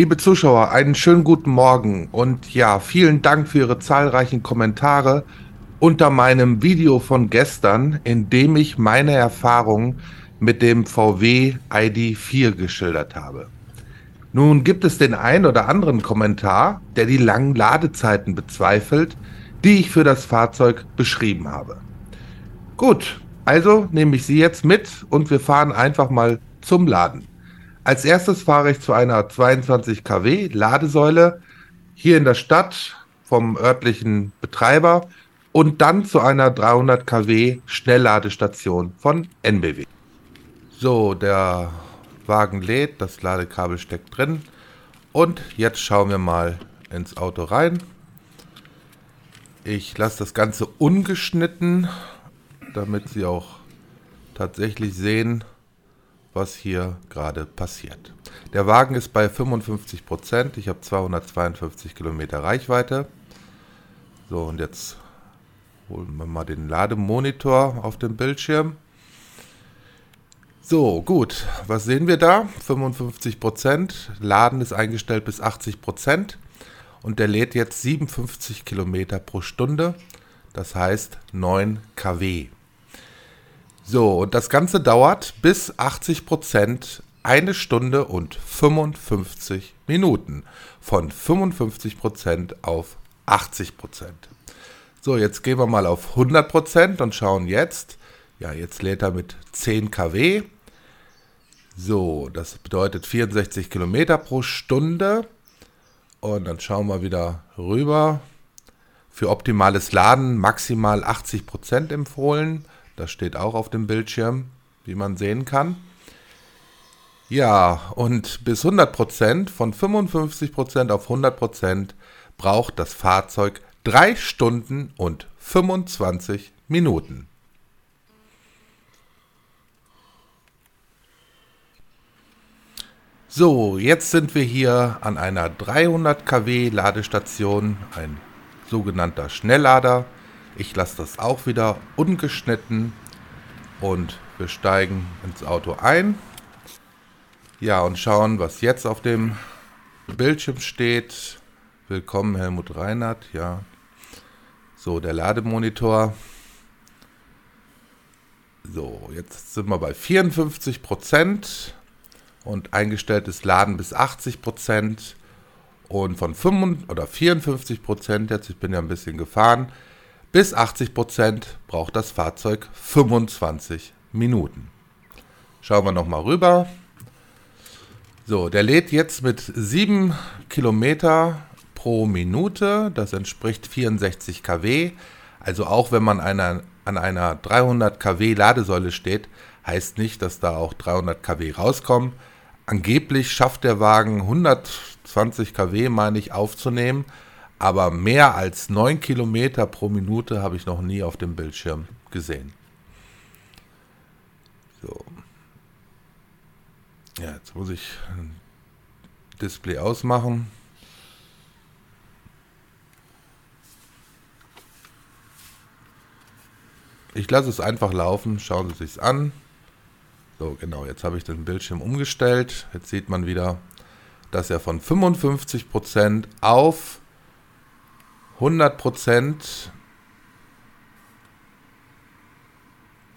Liebe Zuschauer, einen schönen guten Morgen und ja, vielen Dank für Ihre zahlreichen Kommentare unter meinem Video von gestern, in dem ich meine Erfahrungen mit dem VW ID4 geschildert habe. Nun gibt es den einen oder anderen Kommentar, der die langen Ladezeiten bezweifelt, die ich für das Fahrzeug beschrieben habe. Gut, also nehme ich Sie jetzt mit und wir fahren einfach mal zum Laden. Als erstes fahre ich zu einer 22 kW Ladesäule hier in der Stadt vom örtlichen Betreiber und dann zu einer 300 kW Schnellladestation von NBW. So, der Wagen lädt, das Ladekabel steckt drin und jetzt schauen wir mal ins Auto rein. Ich lasse das Ganze ungeschnitten, damit Sie auch tatsächlich sehen, was hier gerade passiert. Der Wagen ist bei 55 Prozent. Ich habe 252 Kilometer Reichweite. So, und jetzt holen wir mal den Lademonitor auf dem Bildschirm. So, gut. Was sehen wir da? 55 Prozent. Laden ist eingestellt bis 80 Prozent. Und der lädt jetzt 57 Kilometer pro Stunde. Das heißt 9 kW. So, und das Ganze dauert bis 80 Prozent eine Stunde und 55 Minuten. Von 55 Prozent auf 80 Prozent. So, jetzt gehen wir mal auf 100 Prozent und schauen jetzt. Ja, jetzt lädt er mit 10 kW. So, das bedeutet 64 Kilometer pro Stunde. Und dann schauen wir wieder rüber. Für optimales Laden maximal 80 Prozent empfohlen. Das steht auch auf dem Bildschirm, wie man sehen kann. Ja, und bis 100%, von 55% auf 100% braucht das Fahrzeug 3 Stunden und 25 Minuten. So, jetzt sind wir hier an einer 300 kW Ladestation, ein sogenannter Schnelllader. Ich lasse das auch wieder ungeschnitten und wir steigen ins Auto ein. Ja, und schauen, was jetzt auf dem Bildschirm steht. Willkommen, Helmut Reinhardt. Ja, so, der Lademonitor. So, jetzt sind wir bei 54 Prozent und eingestelltes Laden bis 80 Prozent und von 55 oder 54 Prozent, jetzt ich bin ja ein bisschen gefahren, bis 80 Prozent braucht das Fahrzeug 25 Minuten. Schauen wir nochmal rüber. So, der lädt jetzt mit 7 Kilometer pro Minute. Das entspricht 64 kW. Also auch wenn man einer, an einer 300 kW Ladesäule steht, heißt nicht, dass da auch 300 kW rauskommen. Angeblich schafft der Wagen 120 kW, meine ich, aufzunehmen aber mehr als 9 Kilometer pro Minute habe ich noch nie auf dem Bildschirm gesehen. So. Ja, jetzt muss ich ein Display ausmachen. Ich lasse es einfach laufen, schauen Sie sich an. So, genau, jetzt habe ich den Bildschirm umgestellt. Jetzt sieht man wieder, dass er von 55% auf 100 Prozent.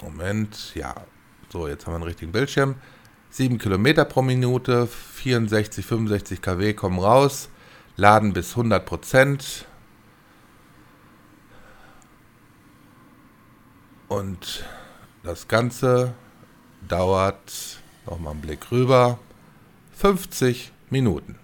Moment, ja. So, jetzt haben wir einen richtigen Bildschirm. 7 Kilometer pro Minute, 64, 65 kW kommen raus. Laden bis 100 Prozent. Und das Ganze dauert, nochmal einen Blick rüber, 50 Minuten.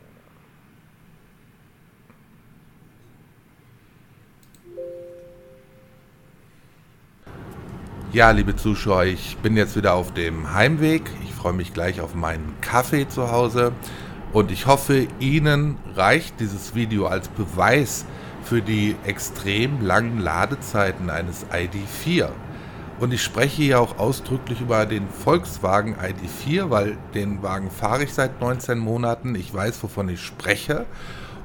Ja, liebe Zuschauer, ich bin jetzt wieder auf dem Heimweg. Ich freue mich gleich auf meinen Kaffee zu Hause und ich hoffe, Ihnen reicht dieses Video als Beweis für die extrem langen Ladezeiten eines ID4. Und ich spreche hier auch ausdrücklich über den Volkswagen ID4, weil den Wagen fahre ich seit 19 Monaten. Ich weiß, wovon ich spreche.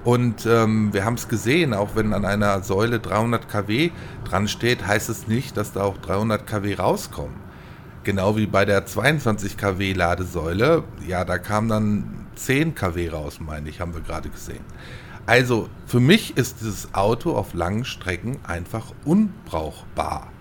Und ähm, wir haben es gesehen, auch wenn an einer Säule 300 kW dran steht, heißt es nicht, dass da auch 300 kW rauskommen. Genau wie bei der 22 kW Ladesäule. Ja, da kam dann 10 kW raus, meine ich, haben wir gerade gesehen. Also für mich ist dieses Auto auf langen Strecken einfach unbrauchbar.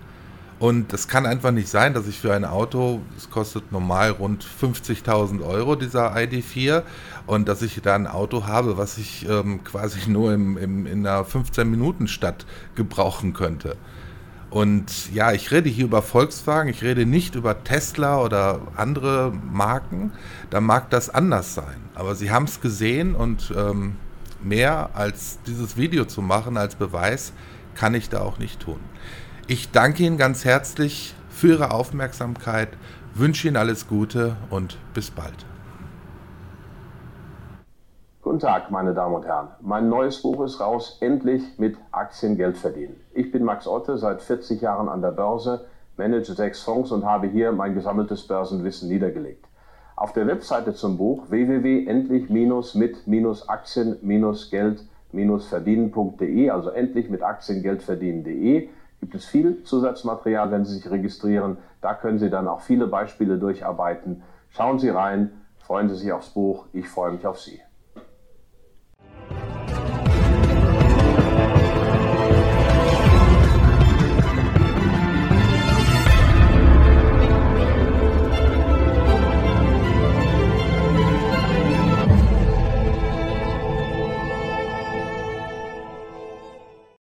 Und es kann einfach nicht sein, dass ich für ein Auto, es kostet normal rund 50.000 Euro, dieser ID4, und dass ich da ein Auto habe, was ich ähm, quasi nur im, im, in einer 15-Minuten-Stadt gebrauchen könnte. Und ja, ich rede hier über Volkswagen, ich rede nicht über Tesla oder andere Marken. Da mag das anders sein. Aber sie haben es gesehen und ähm, mehr als dieses Video zu machen als Beweis kann ich da auch nicht tun. Ich danke Ihnen ganz herzlich für Ihre Aufmerksamkeit, wünsche Ihnen alles Gute und bis bald. Guten Tag, meine Damen und Herren. Mein neues Buch ist raus, endlich mit Aktien Geld verdienen. Ich bin Max Otte, seit 40 Jahren an der Börse, manage sechs Fonds und habe hier mein gesammeltes Börsenwissen niedergelegt. Auf der Webseite zum Buch www.endlich-mit-aktien-geld-verdienen.de, also endlich mit Aktien Geld verdienen.de, gibt es viel Zusatzmaterial, wenn Sie sich registrieren. Da können Sie dann auch viele Beispiele durcharbeiten. Schauen Sie rein, freuen Sie sich aufs Buch. Ich freue mich auf Sie.